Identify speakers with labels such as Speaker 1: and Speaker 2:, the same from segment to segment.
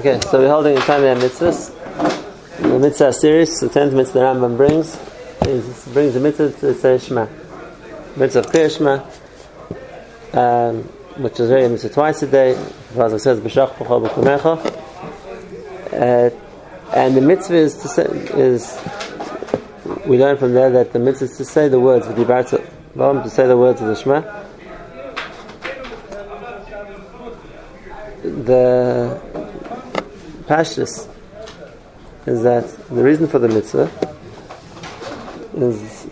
Speaker 1: Okay, so we're holding a time of mitzvahs. The mitzvah series, the tenth mitzvah the Rambam brings, is, brings the mitzvah to say Shema. Mitzvah of Kriya Shema, um, which is very mitzvah twice a day. It says, B'shach B'chol B'kumecha. Uh, and the mitzvah is to say, is, we learn from there that the mitzvah is to say the words, to say the words of the Shema. The Pashtus is that the reason for the mitzvah is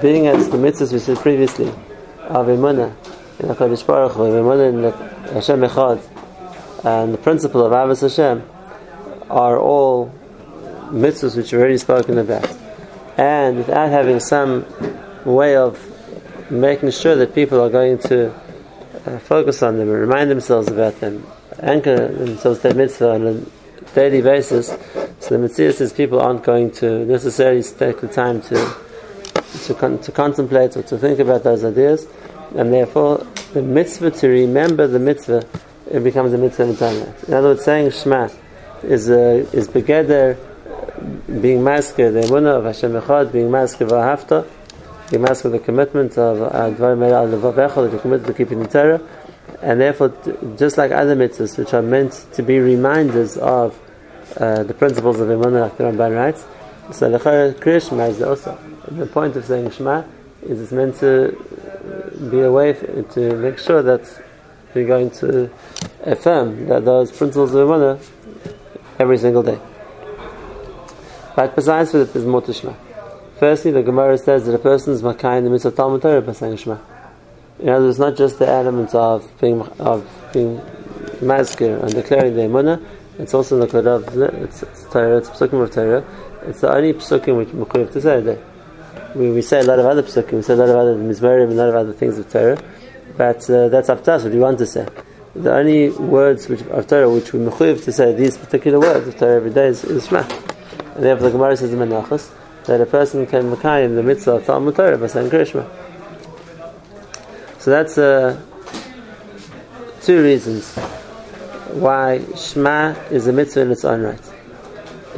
Speaker 1: being as the mitzvahs we said previously of in Baruch Hashem Echad, and the principle of Avos Hashem are all mitzvahs which are already spoken about. And without having some way of making sure that people are going to focus on them and remind themselves about them, anchor themselves to mitzvah on a daily basis, so the mitzvah says people aren't going to necessarily take the time to to, con- to contemplate or to think about those ideas, and therefore the mitzvah to remember the mitzvah it becomes a mitzvah in time. In other words, saying Shema is a, is begeder being masker the emunah of Hashem Echad, being masker v'ahafta, being masker the commitment of advarim al levavecha, the commitment to keeping the Torah and therefore, just like other mitzvahs, which are meant to be reminders of uh, the principles of Imunah, like the Ramban writes, so the Kriya Shema is also. The point of saying Shema is it's meant to be a way to make sure that we're going to affirm that those principles of Imunah every single day. But besides that, there's more to Shema. Firstly, the Gemara says that a person is Makai in the mitzvah Talmud Torah by saying Shema. You know, there's not just the element of being of being masker and declaring the emunah. It's also the Torah. It's, it's Torah. It's psukim of Torah. It's the only psukim which mechuyev to say that. We, we say a lot of other psukim. We say a lot of other mizmarim a lot of other things of Torah, but uh, that's up to us what we want to say. The only words which, of Torah which we mechuyev to say these particular words of Torah every day is, is Shema. And therefore, the Gemara says the Menachos that a person can makai in the mitzvah of Talmud Torah by saying Krishma. So that's uh, two reasons why Shema is a mitzvah in its own right.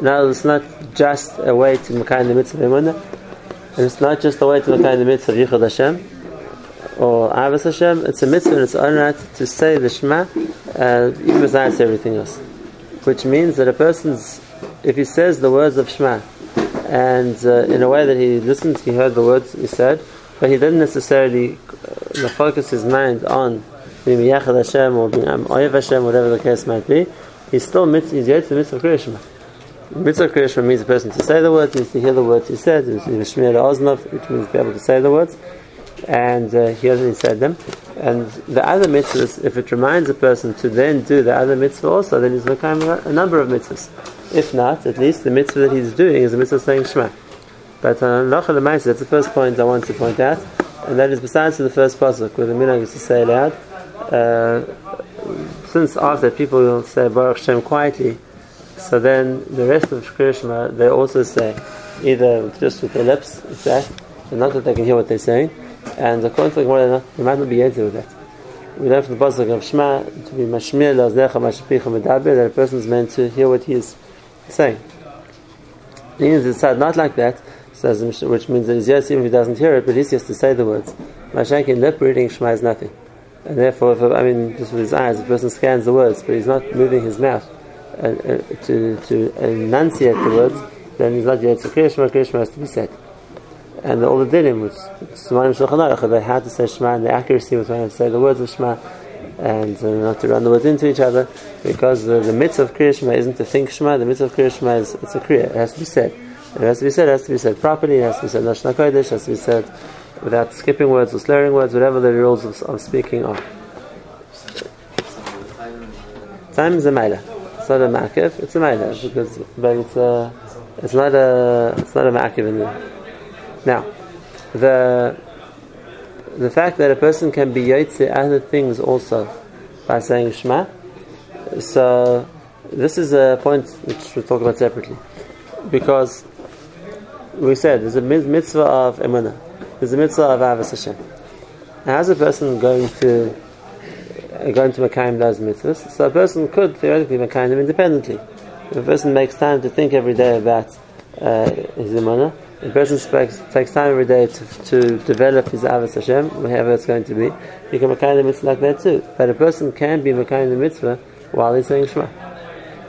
Speaker 1: Now, it's not just a way to Makai in the mitzvah of Emunah, and it's not just a way to Makai in the mitzvah of Yichud Hashem or Avos Hashem, it's a mitzvah in its own right to say the Shema uh, besides everything else. Which means that a person's, if he says the words of Shema, and uh, in a way that he listened, he heard the words he said, but he didn't necessarily uh, focus his mind on being Yachad Hashem or being Oyev Hashem, whatever the case might be. He's still mitzvah, he's yet the mitzvah Kriyashma. Mitzvah Kriyashma means a person to say the words, needs to hear the words he said, it's Shmir Oznov, which means to be able to say the words, and uh, he hasn't said them. And the other mitzvahs, if it reminds a person to then do the other mitzvah also, then he's become a number of mitzvahs. If not, at least the mitzvah that he's doing is a mitzvah saying Shema. But uh, that's the first point I want to point out, and that is besides the first pasuk where the minhag is to say aloud. Uh, since after people will say Baruch Shem quietly, so then the rest of Krishma they also say either just with their lips, that, and not that they can hear what they're saying, and according to the Gemara, they might not be able with that. We learn from the pasuk of Shema to be mashmir laznecha mashapicha medaber that a person is meant to hear what he is saying. Means it's not like that says which means that he's yes even if he doesn't hear it, but he's just to say the words. Mashank in lip reading Shema is nothing. And therefore, if, I mean, just with his eyes, the person scans the words, but he's not moving his mouth uh, uh, to, to enunciate the words, then he's not yet. So Krishma, Krishma has to be said. And all the dinim, which Semanim Shulchan Aruch, they had to say Shema, and the accuracy was when to say the words of Shema, and uh, not to run the words into each other, because the, the mitzvah of Krishma isn't to think Shema, the mitzvah of Krishma is it's a Kriya, it has to be said. It has to be said, it has to be said properly, it has to be said Lashon HaKodesh, it has to be said without skipping words or slurring words, whatever the rules of, of speaking are. Time is a maila. It's not a makiv, it's a maila, because, but it's a, it's not a, it's not a makiv in there. Now, the, the fact that a person can be yotze other things also by saying Shema, so this is a point which we'll talk about separately. Because we said there's a mitzvah of emunah, there's a mitzvah of avos Hashem. How's a person going to going to Makayim does mitzvahs. So a person could theoretically Makayim them independently. If a person makes time to think every day about uh, his imana, a person speaks, takes time every day to, to develop his avos Hashem, whatever it's going to be, he can Makayim the mitzvah like that too. But a person can be Makayim the mitzvah while he's saying Shema.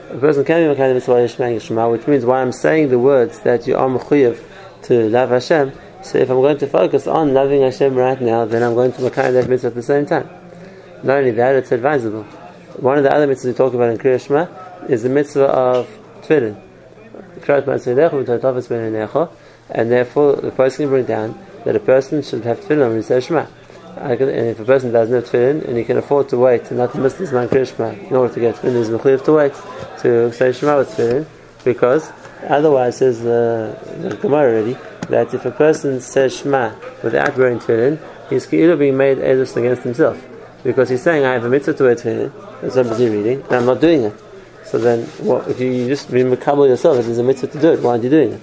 Speaker 1: A person can be Makayim the mitzvah while he's saying Shema, which means while I'm saying the words that you are mechuyev to love Hashem, so if I'm going to focus on loving Hashem right now, then I'm going to Makayim that mitzvah at the same time. Not only that, it's advisable. One of the other mitzvahs we talk about in Kriya Shema is the mitzvah of tefillin. And therefore, the person can bring down that a person should have tefillin when he says Shema. And if a person doesn't have tefillin and he can afford to wait and not to miss this man Kriya Shema in order to get tefillin, he's mechuyev to wait to say Shema with tefillin because otherwise, says the, the Gemara already, that if a person says Shema without wearing tefillin, he's either being made edus against himself because he's saying I have a mitzvah to wear tefillin, that's what I'm busy reading, and I'm not doing it. So then, if you just be makabel yourself, if there's a mitzvah to do it, why aren't you doing it?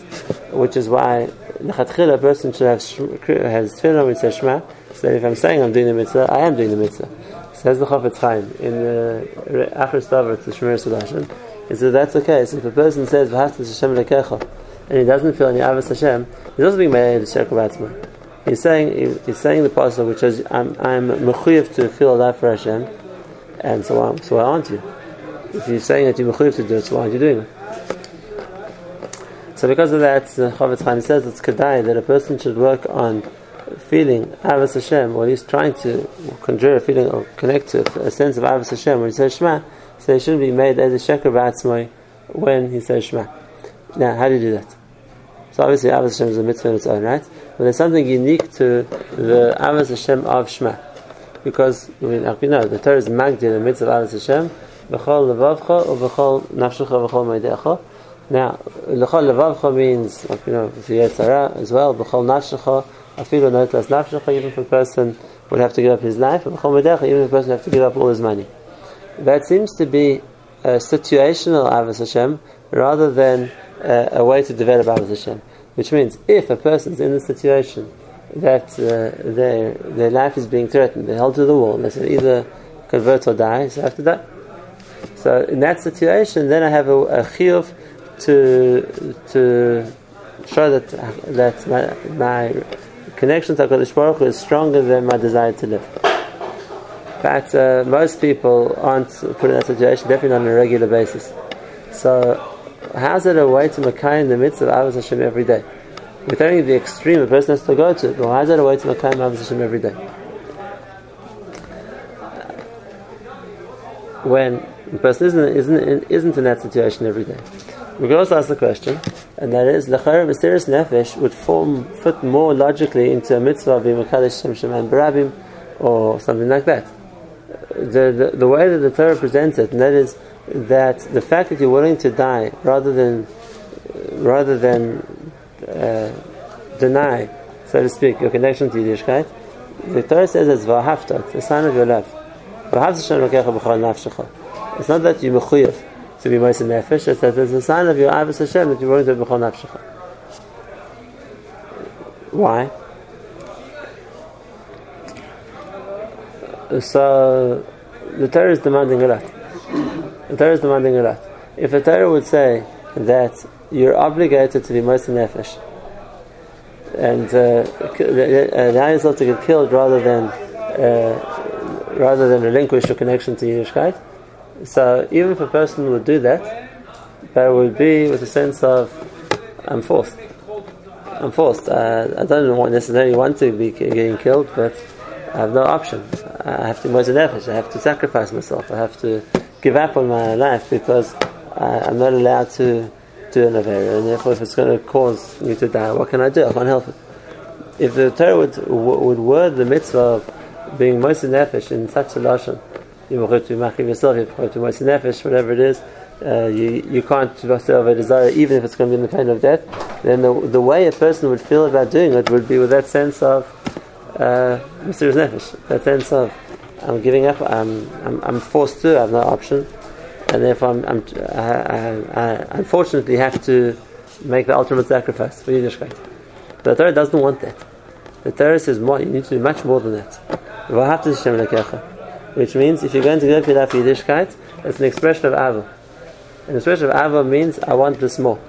Speaker 1: Which is why a person should have has tefillin when Shema. So if I'm saying I'm doing the mitzvah, I am doing the mitzvah. Says the Chafetz Chaim in the Achar Stavar to Shemiras HaLashon. He says that's okay. So if a person says V'haftas Hashem lekecha and he doesn't feel any avos Hashem, he's also being made a shekel He's saying he's saying the pasuk which says I'm I'm mechuyev to feel that for Hashem, and so on. So why aren't you? If you're saying that you're mechuyev to do it, so why aren't you doing it? So because of that, uh, the Chafetz Chaim says it's kedai that a person should work on feeling avos Hashem, or he's trying to conjure a feeling or connect to a sense of avos Hashem when he says Shema. So he shouldn't be made as a sheker b'atzmai when he says Shema. Now, how do you do that? So obviously, Avos Hashem is a mitzvah in its own right, but there's something unique to the Avos Hashem of Shema, because we know, the Torah is magdi in the mitzvah of Avos Hashem, v'chol levavcha or v'chol nafshecha v'chol meidecha. Now, l'chol levavcha means, you know, v'yetzara as well, v'chol nafshecha, afilu not less nafshecha, even if a person would have to give up his life, and v'chol meidecha, even if a person would have to give up all his money. That seems to be a situational Avos Hashem rather than uh, a way to develop Avos Hashem. Which means, if a person is in a situation that uh, their their life is being threatened, they're held to the wall, they say either convert or die, so to die. So in that situation, then I have a, a chiyuv to to show that that my, my connection to Hakadosh Baruch Hu is stronger than my desire to live. But uh, most people aren't put in that situation, definitely on a regular basis. So how's it a way to Makai in the midst of Avos Hashem every day? With only the extreme a person has to go to, but how's it a way to Makai in Avos Hashem every day? When the person isn't, isn't, isn't in that situation every day. We can also ask the question, and that is, Lechara Mesiris Nefesh would form, fit more logically into a mitzvah of Makadesh Shem Sheman Barabim, or something like that. The, the, the way that the Torah presents it, and that is, that the fact that you're willing to die rather than rather than uh, deny, so to speak, your connection to Yiddishkeit, the Torah says it's v'ahavta, it's a sign of your love. It's not that you're mechuyev to be moist nefesh, it's that it's a sign of your avos Hashem that you're willing to be nafshecha. Why? So the Torah is demanding a lot. The Torah is demanding a lot. If a Torah would say that you're obligated to be Moshe Nefesh, and allow uh, yourself to get killed rather than uh, rather than relinquish your connection to Yiddishkeit, so even if a person would do that, it would be with a sense of I'm forced. I'm forced. Uh, I don't necessarily want to be getting killed, but I have no option. I have to Nefesh. I have to sacrifice myself. I have to give up on my life because I, am not allowed to do an Avera, and therefore if it's going to cause me to die, what can I do? I can't help it. If the Torah would, would word the mitzvah of being Moise Nefesh in such a lashon, you will to machiv yourself, you will to Moise Nefesh, whatever it is, uh, you, you can't have a desire, even if it's going to be in the pain of death, then the, the way a person would feel about doing it would be with that sense of uh, Nefesh, that sense of I'm giving up. I'm, I'm, I'm forced to. I have no option, and therefore I'm, I'm I, I, I, unfortunately have to make the ultimate sacrifice for Yiddishkeit. The Torah doesn't want that. The Torah says more. You need to do much more than that. Which means if you're going to go for that Yiddishkeit, it's an expression of Ava. An expression of Ava means I want this more.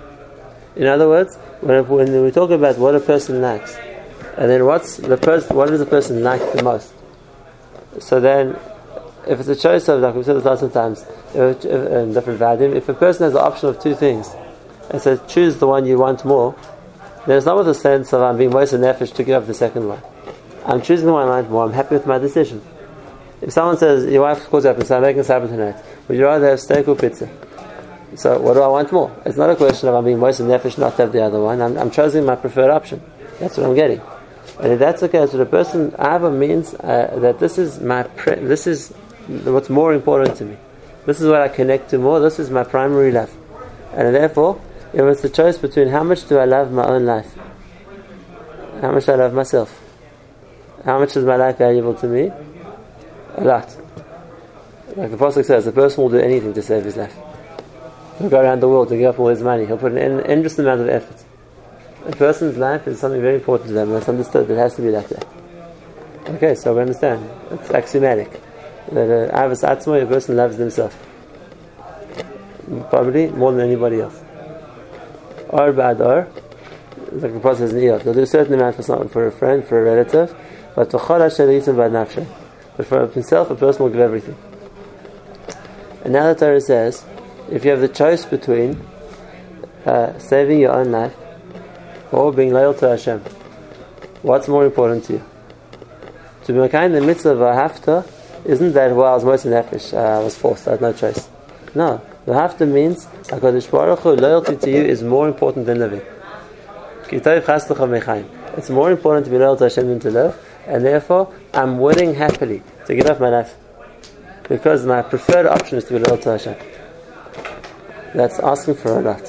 Speaker 1: In other words, when, when we talk about what a person lacks, and then what's the person, what does a person like the most? So then, if it's a choice of, like we've said this of times, if, if, in um, different vadim, if a person has the option of two things, and says choose the one you want more, then it's not with a sense of I'm being most nefesh to give up the second one. I'm choosing the one I want more. I'm happy with my decision. If someone says your wife calls up and says I'm making supper tonight, would you rather have steak or pizza? So what do I want more? It's not a question of I'm being most nefesh not to have the other one. I'm, I'm choosing my preferred option. That's what I'm getting. And if that's case, so the person Ava means uh, that this is my pre- this is what's more important to me. This is what I connect to more. This is my primary love, and therefore, if it's the choice between how much do I love my own life, how much I love myself, how much is my life valuable to me, a lot. Like the Apostle says, a person will do anything to save his life. He'll go around the world to give up all his money. He'll put an endless amount of effort. A person's life is something very important to them, and it's understood it has to be like that. Okay, so we understand. It's axiomatic. That uh, Avas Atzma, a person loves himself. Probably more than anybody else. Or bad or, like the says in Iyov, they'll do a certain amount for something, for a friend, for a relative, but for But for himself, a person will give everything. And now the Torah says, if you have the choice between uh, saving your own life or being loyal to Hashem, what's more important to you? To be kind in the mitzvah of a hafta isn't that well I was most nefesh, uh, I was forced, I had no choice. No, the hafta means Hakadosh Baruch Hu, loyalty to you is more important than living. It's more important to be loyal to Hashem than to live, and therefore I'm willing happily to give up my life because my preferred option is to be loyal to Hashem that's asking for a lot.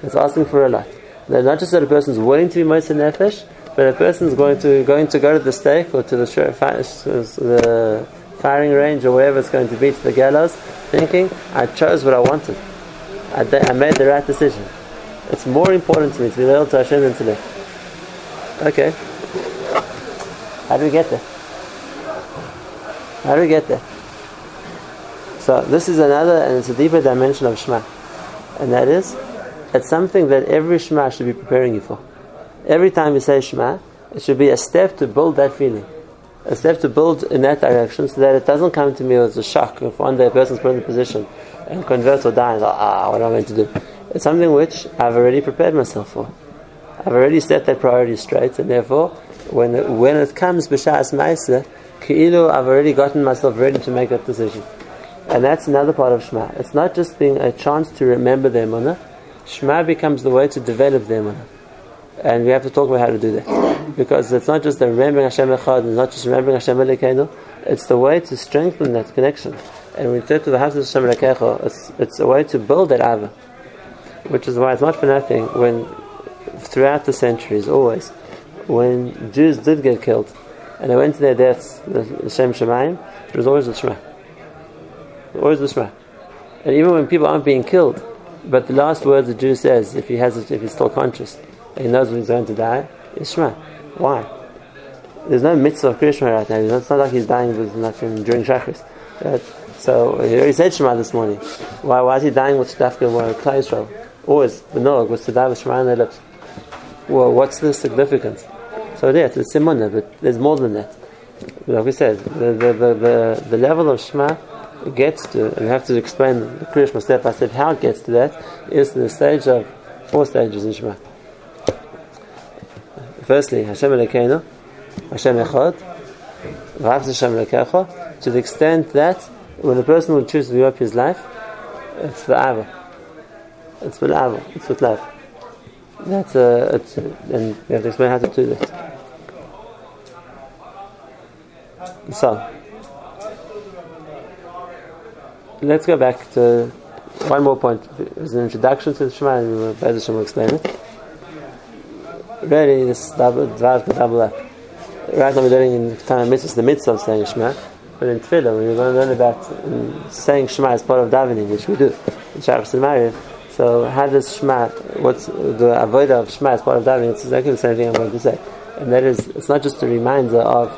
Speaker 1: That's asking for a lot. That not just that a person is willing to be Moser Nefesh, but a person is going to going to go to the stake or to the, the firing range or wherever it's going to be to the gallows, thinking I chose what I wanted. I, I made the right decision. It's more important to me to be loyal to Hashem than to live. Okay. How do we get there? How do we get there? So this is another, and it's a deeper dimension of Shema, and that is, it's something that every Shema should be preparing you for. Every time you say Shema, it should be a step to build that feeling, a step to build in that direction, so that it doesn't come to me as a shock if one day a person's put in a position and converts or dies. Ah, what am I going to do? It's something which I've already prepared myself for. I've already set that priority straight, and therefore, when it, when it comes b'shas ma'aseh, ki'ilu, I've already gotten myself ready to make that decision. And that's another part of Shema. It's not just being a chance to remember the Emunah. Shema becomes the way to develop the Emunah. And we have to talk about how to do that. Because it's not just the remembering Hashem Echad, it's not just remembering Hashem Elokeinu, it's the way to strengthen that connection. And when we turn to the house of Hashem Elokeinu, it's, it's a way to build that Ava. Which is why it's not for nothing when, throughout the centuries, always, when Jews did get killed, and they went to their deaths, the Shem Shemaim, there was always the Shema. Always the Shema. And even when people aren't being killed, but the last words the Jew says, if he has, if he's still conscious, and he knows when he's going to die, is Shema. Why? There's no mitzvah of Krishma right now. It's not like he's dying with nothing during Shachris. Right? Uh, so he already said Shema this morning. Why, why is he dying with Shtafka or Klai Yisrael? Always the Noah was to die with Shema on their lips. Well, what's the significance? So yes, it's Simona, but there's more than that. Like we said, the, the, the, the, the level of Shema gets to, and we have to explain the Krishma step by step how it gets to that, is the stage of four stages in Shema. Firstly, Hashem Elokeinu, Hashem Echad, V'av Hashem Elokecha, to the extent that when a person will choose to give up his life, it's the Ava. It's with Ava, it's with love. That's a, it's, and we have to explain how to do that. So, let's go back to one more point. There's an introduction to the Shema, and Bez will explain it. Really, this Dvar to double up. Right now we're learning in time mitzvahs the mitzvah of saying Shema, but in Tefillah, we're going to learn about um, saying Shema as part of davening, which we do in Shachas and Mariv, so how does Shema, what's the avodah of Shema as part of davening? It's exactly the same thing I'm going to say. And that is, it's not just a reminder of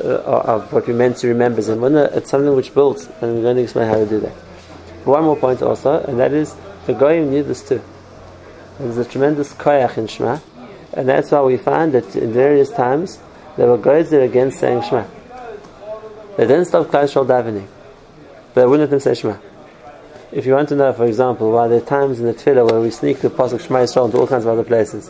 Speaker 1: uh, of what we meant to remember Zemuna. It's something which builds, and we're going to explain how to do that. One more point also, and that is the Goyim knew this too. There's a tremendous koyach in Shema, and that's why we find that in various times there were that against saying Shema. They didn't stop Klal davening, but they wouldn't let them say Shema. If you want to know, for example, why there are times in the Tefillah where we sneak the pasuk Shema Yisrael into all kinds of other places,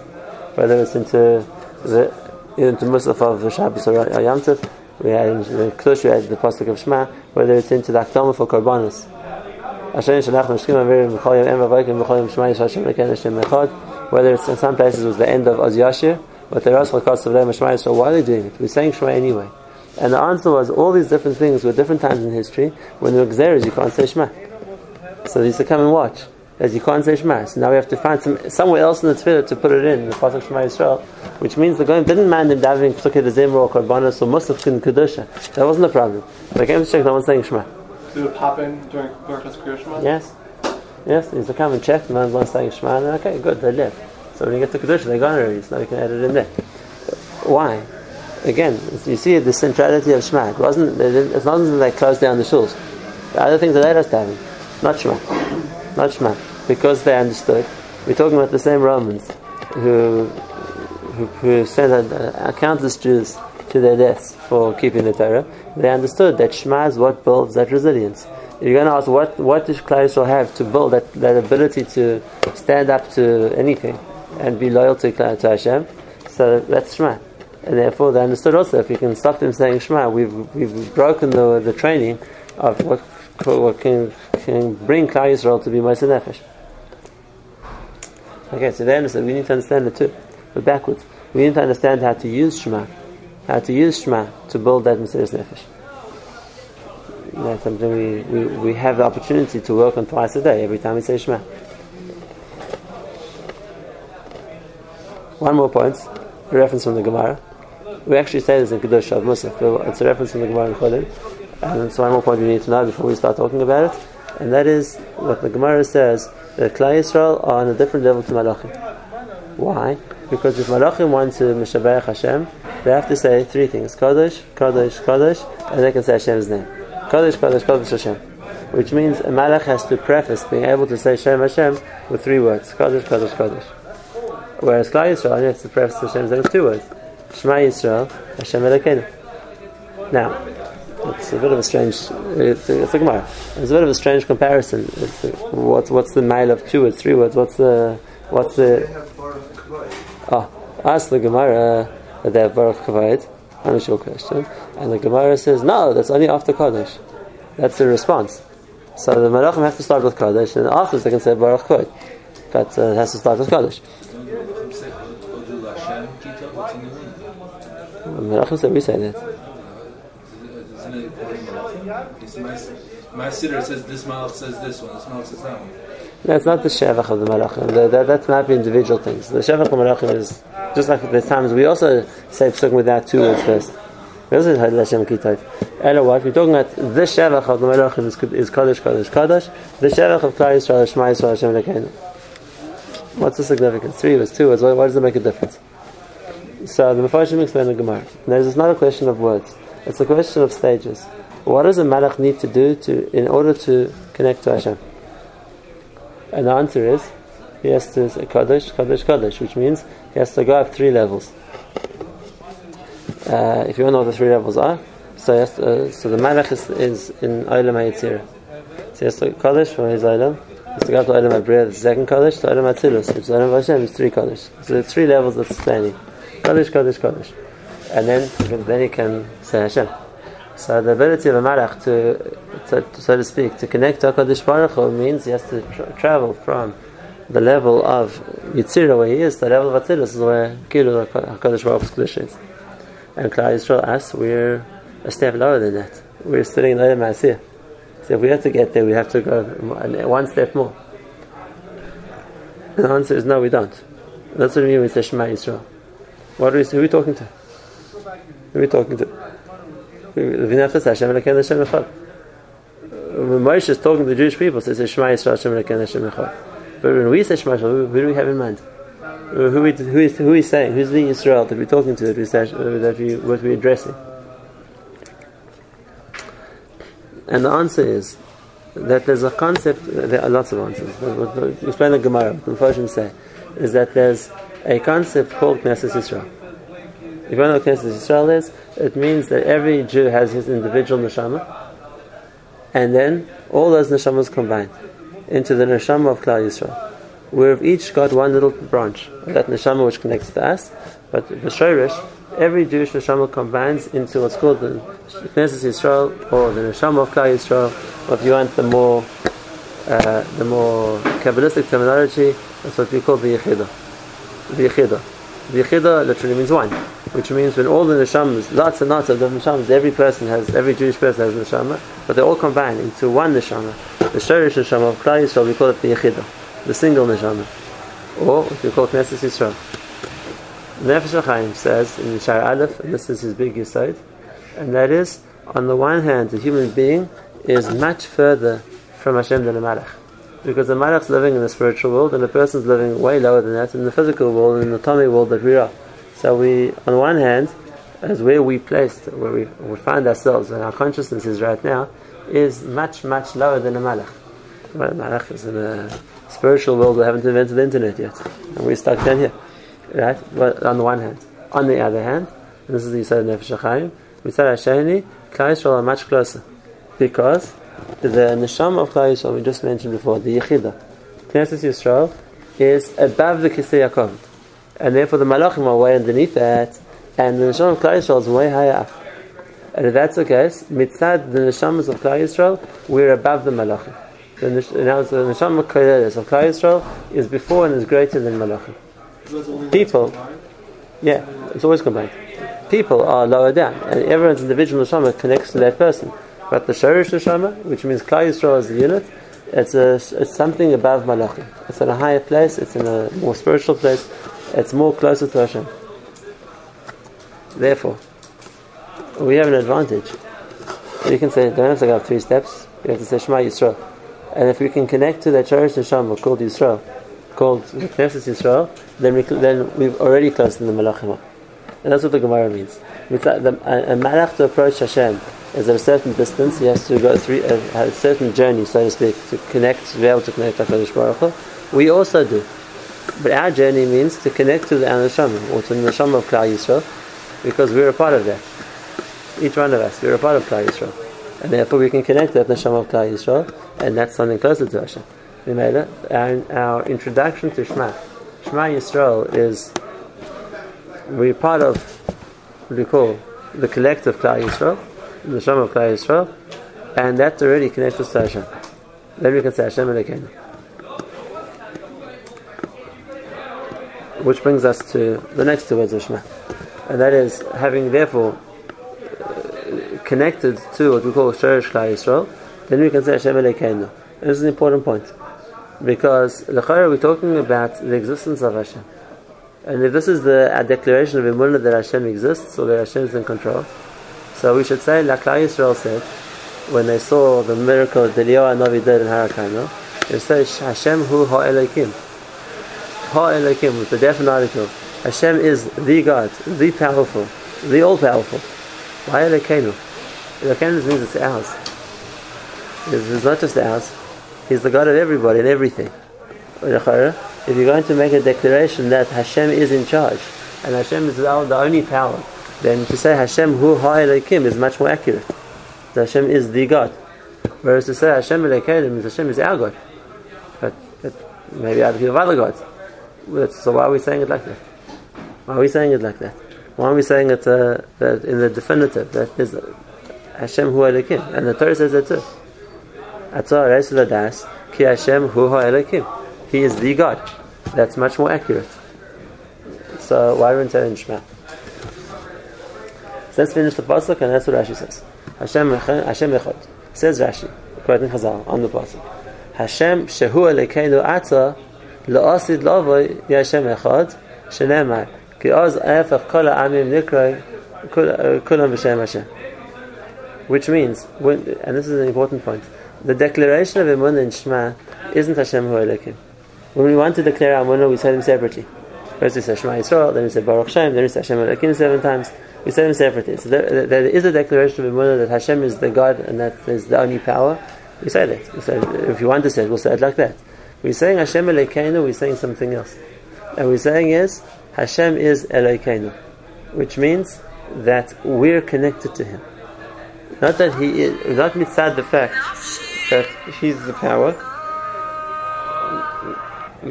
Speaker 1: whether it's into the into Musaf of Shabbos or Yom Tov, we had in the Klush, we had the pasuk of Shema, whether it's into the Akdama for Korbanos. Whether it's in some places it was the end of Oz Yashir, but the Ras Chakos so why are they doing it? We're saying Shema anyway. And the answer was all these different things were different times in history when the Xeris you can't say Shema. So they used to come and watch as you can't say Shema. So now we have to find some somewhere else in the Tefillah to put it in, the Pasuk Shema Yisrael, which means the Goyim didn't mind them davening Pesukei Zimra or Korbanos or Musaf in Kedusha. That wasn't the problem. They came to check no one's saying Shema.
Speaker 2: Did it pop in during Berkas Kriya Shema?
Speaker 1: Yes. Yes, they used to come and check, no one's saying Shema, and then, okay, good, they live. So when you get to Kedusha, they're gone already, so now you can add it in there. Why? Again, you see the centrality of Shema. It wasn't, it's not that they closed down the shuls. The other things that they just having, not Shema. Not Shema because they understood. We're talking about the same Romans who who, who sent uh, countless Jews to their deaths for keeping the Torah. They understood that Shema is what builds that resilience. You're going to ask what what does Yisrael have to build that, that ability to stand up to anything and be loyal to, to Hashem. So that's Shema. And therefore, they understood also if you can stop them saying Shema, we've, we've broken the, the training of what can, can bring Klal Yisrael to be Moshe Nefesh. Okay, so they understand. We need to understand it too. But backwards, we need to understand how to use Shema, how to use Shema to build that Mesiris Nefesh. That's something we, we, we have the opportunity to work on twice a day, every time we say Shema. One more point, a reference from the Gemara. We actually say this in Kedush of Musaf. It's a reference from the Gemara in. And it's one more point we need to know before we start talking about it. And that is what the Gemara says the Klal Yisrael are on a different level to Malachim. Why? Because if Malachim want to Meshabayach Hashem, they have to say three things: Kodesh, Kodesh, Kodesh, and they can say Hashem's name. Kodesh, Kodesh, Kodesh Hashem. Which means a Malach has to preface being able to say Shem Hashem with three words: Kodesh, Kodesh, Kodesh. Whereas Klal Yisrael only has to preface Hashem's name with two words: Shema Yisrael, Hashem Elokeinu. Now, it's a bit of a strange. It's a, it's a Gemara. It's a bit of a strange comparison. what's what's the mile of two words, three words? What's the what's the? Oh, ask the Gemara that they have Baruch Kavayit. Unusual question, and the Gemara says no. That's only after Kaddish. That's the response. So the Malachim have to start with Kaddish, and afterwards they can say Baruch Kavayit. But uh, it has to start with Kaddish. Malachim said we say that.
Speaker 3: My sitter says this malach says this one, malach says that one.
Speaker 1: That's not the shevach of the malachim. The, that, that's not individual things. The shevach of the malachim is just like the times we also say psukim without two words first. We also say Hashem kitayv. Ella what? We're talking about the shevach of the malachim is, is kadosh kadosh kadosh. The shevach of Klal Yisrael is Shema Yisrael Hashem Lekeinu. What's the significance? Three words, two words. Why, why does it make a difference? So the Mepharshim explain the Gemara. There's not a question of words. It's a question of stages. What does a malach need to do to in order to connect to Hashem? And the answer is he has to say Kaddish, Kaddish, Kaddish, which means he has to go up three levels. Uh, if you to know what the three levels are, so to, uh, so the malach is, is in Olam HaYetzirah. So he has to Kaddish for his Olam. He has to go up to Olam HaBriah, the second Kaddish, to Olam HaTzilus, which is Olam Hashem, is three Kaddish. So the three levels that's standing. Kaddish, Kaddish, Kaddish. And then, then he can say Hashem. So the ability of a malach to, to, so to speak, to connect to Hakadosh Baruch Hu means he has to tra- travel from the level of Yitzira where he is the level of Atzilus is where Kilu Hakadosh Baruch Kedusha is. And Klal Yisrael asks, we're a step lower than that. We're sitting in the Masir. So if we have to get there, we have to go one step more. And the answer is no, we don't. That's what we mean when we say Shema Yisrael. What are we, who are we talking to? Who are we talking to? V'nefes Hashem Elokeinu Hashem Echad. When Moshe is talking to the Jewish people, says Shema Yisrael Hashem Elokeinu Hashem Echad. But when we say Shema Yisrael, who do we have in mind? Uh, who, we, who, is, who is saying? Who's the Israel that we're talking to? That uh, we, that we what we're addressing? And the answer is that there's a concept, uh, there are lots of answers. What- Explain the Gemara, the Mephoshim say, is that there's a concept called Knesset Yisrael. If you know what Knesset Yisrael is, it means that every Jew has his individual neshama, and then all those neshamas combine into the neshama of Klal Yisrael. We've each got one little branch of that neshama which connects to us, but the Shorish, every Jewish neshama combines into what's called the Knesset Yisrael or the neshama of Klal Yisrael, if you want the more uh, the more Kabbalistic terminology, that's what we call the Yechidah. The Yechidah. The Yechidah literally means one, which means when all the neshamas, lots and lots of the neshamas, every person has, every Jewish person has a neshama, but they all combine into one neshama. The Shorish neshama of Klal Yisrael, we call it the Yechidah, the single neshama, or we call Knesset Yisrael. Nefesh HaChaim says in Shar Aleph, and this is his big side, and that is, on the one hand, the human being is much further from Hashem than a Malach. Because the Malach's living in the spiritual world, and the person's living way lower than that in the physical world, in the atomic world that we are. So we, on one hand, as where we placed, where we, we find ourselves, and our consciousness is right now, is much, much lower than a Malach. Well, Malach is in a spiritual world, we haven't invented the internet yet, and we're stuck down here. Right? But on the one hand. On the other hand, and this is the Yisrael Nefesh HaChaim, Mitzvah Hasheni, Klal Yisrael are much closer. Because the Neshama of Klal Yisrael, we just mentioned before, the Yechidah, Knesset Yisrael, is above the Kisei Yaakov. And therefore the Malachim are way underneath that, and the Neshama of Klal Yisrael is way higher up. And if that's the case, mitzad the neshamas of Klal Yisrael, we're above the malachim. The now the neshama of Klal Yisrael is before and is greater than malachim. People, yeah, it's always combined. People are lower down, and everyone's individual neshama connects to that person. But the shorish neshama, which means Klal Yisrael as a unit, it's a it's something above malachim. It's in a higher place. It's in a more spiritual place. It's more closer to Hashem. Therefore, we have an advantage. You can say, don't have to go up three steps. You have to say Shema Yisrael. And if we can connect to that Shorish Neshama called Yisrael, called Knesset Yisrael, then, we, then we've already closed in the Malachim. And that's what the Gemara means. A, a Malach to approach Hashem is at a certain distance. He has to go through uh, a, a certain journey, so to speak, to connect, to be able to connect to Baruch. We also do. But our journey means to connect to the Neshama, or to the Neshama of Klal Yisrael, because we're a part of that. Each one of us, we're a part of Klal Yisrael. And therefore we can connect to that Neshama of Klal Yisrael, and that's something closer to Hashem. Our, our introduction to Shema. Shema Yisrael is, we're part of what we call the collective Klal Yisrael, the Neshama of Klal Yisrael, and that already connects us to Hashem. Then we can say Hashem Elokeinu. Which brings us to the next two words of Shema. And that is having therefore uh, connected to what we call Sherish Klal Yisrael, then we can say Hashem Elokeinu. This is an important point. Because Lechayr, we're talking about the existence of Hashem. And if this is the declaration of Emunah that Hashem exists, or that Hashem is in control, so we should say, like Klal Yisrael said, when they saw the miracle that Eliyahu Navi did in Harakano, they said, Hashem hu ha-Elokim. Ha-Elokim, with the definite article. Hashem is the God, the powerful, the all-powerful. Why Elokeinu? Elokeinu means it's ours. It's, it's not just ours. He's the God of everybody and everything. If you're going to make a declaration that Hashem is in charge, and Hashem is the only power, then to say Hashem hu ha-Elokim is much more accurate. That Hashem is the God. Whereas to say Hashem Elokeinu means Hashem is our God. But, but maybe other people have other gods. So why are we saying it like that? Why are we saying it like that? Why are we saying it uh, that in the definitive that is Hashem hu Elokim? And the Torah says that too. Atzah Reis Ladas Ki Hashem hu Elokim. He is the God. That's much more accurate. So why are we saying Shema? So let's finish the pasuk, and that's what Rashi says. Hashem Hashem Echad. Says Rashi, quoting Chazal on the pasuk. Hashem shehu Elokeinu Atzah La'asid Lavoy Yashem Echad Shenemar Ki Oz Efach Kol Ha'amim Nikroi Kul- uh, Kulam B'Shem Hashem. Which means, when, and this is an important point, the declaration of Emunah in Shema isn't Hashem Hu Elokim. When we want to declare Emunah, we say them separately. First we say Shema Yisrael, then we say Baruch Shem, then we say Hashem Elokim seven times. We say them separately. So there, there is a declaration of Emunah that Hashem is the God and that is the only power. We say that. We say, if you want to say it, we'll say it like that. We're saying Hashem Elokeinu, we're saying something else. And we're saying is, Hashem is Elokeinu, which means that we're connected to Him. Not that He is, not mitzad the fact that He's the power,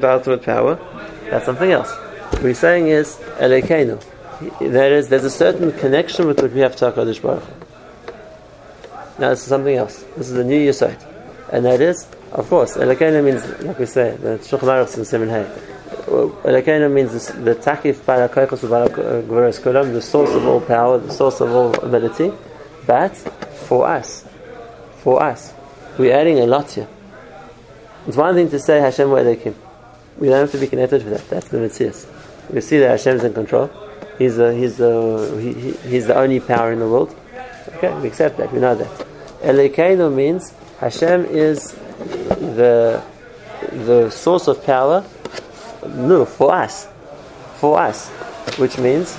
Speaker 1: the ultimate power, that's something else. What we're saying is Elokeinu. There is, there's a certain connection with what we have to HaKadosh Baruch. Now this is something else. This is a new Yisait. And that is, of course, Elokeinu means, like we say, the Shulchan in Simon Hay. Elokeinu means the Takif Barakoichos Gvaros Kulam, the source of all power, the source of all ability. But for us, for us, we're adding a lot here. It's one thing to say Hashem wa Elokim. We don't have to be connected with that. That's the mitzvah. We see that Hashem is in control. He's a, he's a, he, he, he's the only power in the world. Okay, we accept that. We know that. Elokeinu means Hashem is the the source of power. No, for us, for us, which means,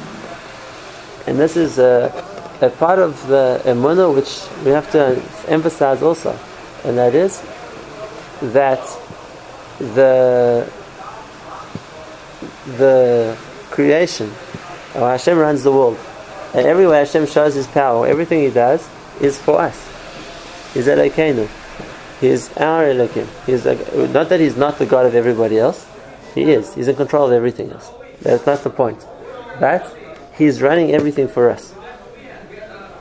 Speaker 1: and this is a, a part of the emunah which we have to emphasize also, and that is that the the creation, or Hashem runs the world, and everywhere Hashem shows His power, everything He does is for us. He's Elokeinu. He is our Elokim. He is not that He's not the God of everybody else. He is. He's in control of everything else. That's not the point. But He's running everything for us.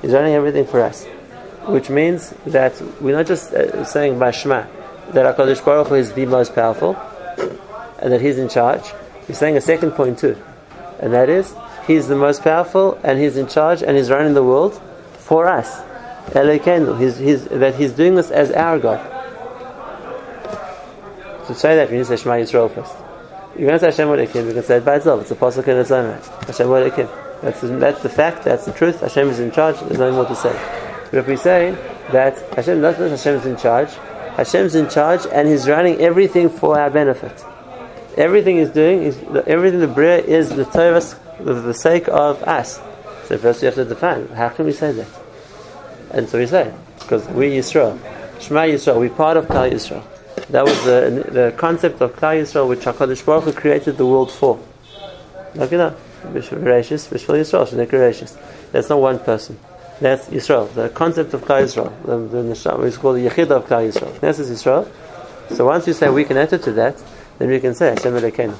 Speaker 1: He's running everything for us, which means that we're not just uh, saying Bashma that Hakadosh Baruch Hu is the most powerful and that He's in charge. We're saying a second point too, and that is He's the most powerful and He's in charge and He's running the world for us. Elokeinu. He's, he's, that He's doing this as our God. To say that, we need to say Shema Yisrael first. You're going to say Hashem Elokim, you can say it by itself. It's a pasuk in its own right. Hashem Elokim. That's the, that's the fact, that's the truth. Hashem is in charge, there's nothing more to say. But if we say that Hashem, not that Hashem is in charge, Hashem is in charge and He's running everything for our benefit. Everything is doing, is, everything the Bria is the Torah for the sake of us. So first we have to define, how can we say that? And so we say, because we Yisrael. Shema Yisrael, we're part of Klal Yisrael. That was the, the concept of Klal Yisrael which HaKadosh Baruch Hu created the world for. Like you know, gracious, Bishvil Yisrael, gracious. That's not one person. That's Yisrael. The concept of Klal Yisrael. The, the Neshama is called the Yechid of Klal Yisrael. This is Yisrael. So once you say we can enter to that, then we can say Hashem Elokeinu.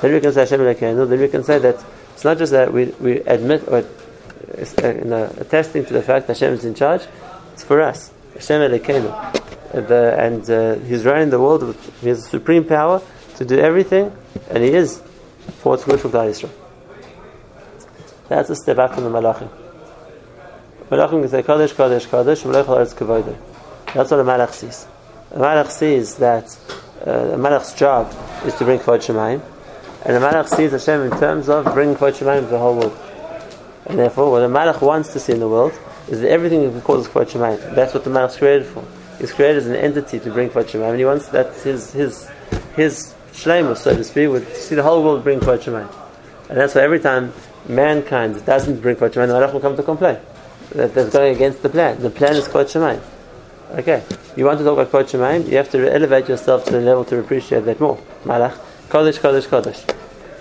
Speaker 1: Then we can say Hashem Elokeinu. Then we can say that it's not just that we, we admit or uh, in a, attesting to the fact that Hashem is in charge. It's for us. Hashem Elokeinu. The, and uh, He's running the world. With, he has supreme power to do everything, and He is for what's good for Klal Yisrael. That's a step back from the Malachim. Malachim can say Kadosh, Kadosh, Malach Haaretz Kavodah. That's what a Malach sees. A Malach sees that uh, a Malach's job is to bring Kvod Shemaim, and a Malach sees Hashem in terms of bringing Kvod Shemaim to the whole world. And therefore, what a Malach wants to see in the world is that everything that causes Kvod Shemaim. That's what the Malach's created for. He's created as an entity to bring Kvod Shemaim, and he wants that his his his shleimus, so to speak, would see the whole world bring Kvod Shemaim. And that's why every time mankind doesn't bring Kvod Shemaim, the Malach will come to complain that they're going against the plan. The plan is Kvod Shemaim. Okay, you want to talk about Kvod Shemaim, you have to elevate yourself to the level to appreciate that more. Malach, Kodesh, Kodesh, Kodesh.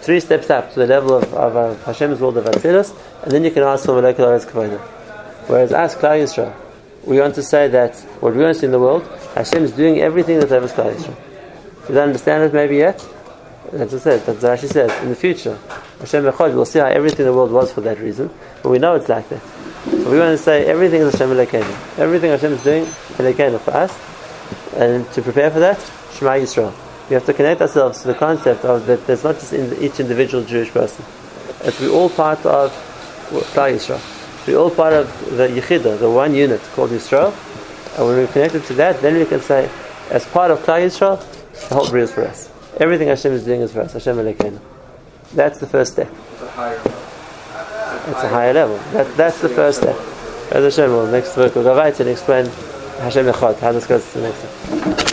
Speaker 1: Three steps up to the level of, of, of Hashem's world of Atzilus, and then you can ask for Eretz Kavodah. Whereas us, Klal Yisrael, we want to say that what we want to see in the world, Hashem is doing everything that ever Klal Yisrael. You don't understand it maybe yet? That's what I said. That's what says. In the future, Hashem we'll see how everything in the world was for that reason, but we know it's like that. So we want to say everything is Hashem Elokeinu. Everything Hashem is doing Elokeinu for us, and to prepare for that, Shema Yisrael. We have to connect ourselves to the concept of that there's not just in each individual Jewish person. That we're all part of Klal Yisrael. We're all part of the Yechida, the one unit called Yisrael. And when we're connected to that, then we can say, as part of Klal Yisrael, the whole Bria is for us. Everything Hashem is doing is for us. Hashem Elokeinu. That's the first step. It's a higher level. That, that's the first step. As Hashem will next week we'll go right and explain Hashem Echad. How this goes to the next step.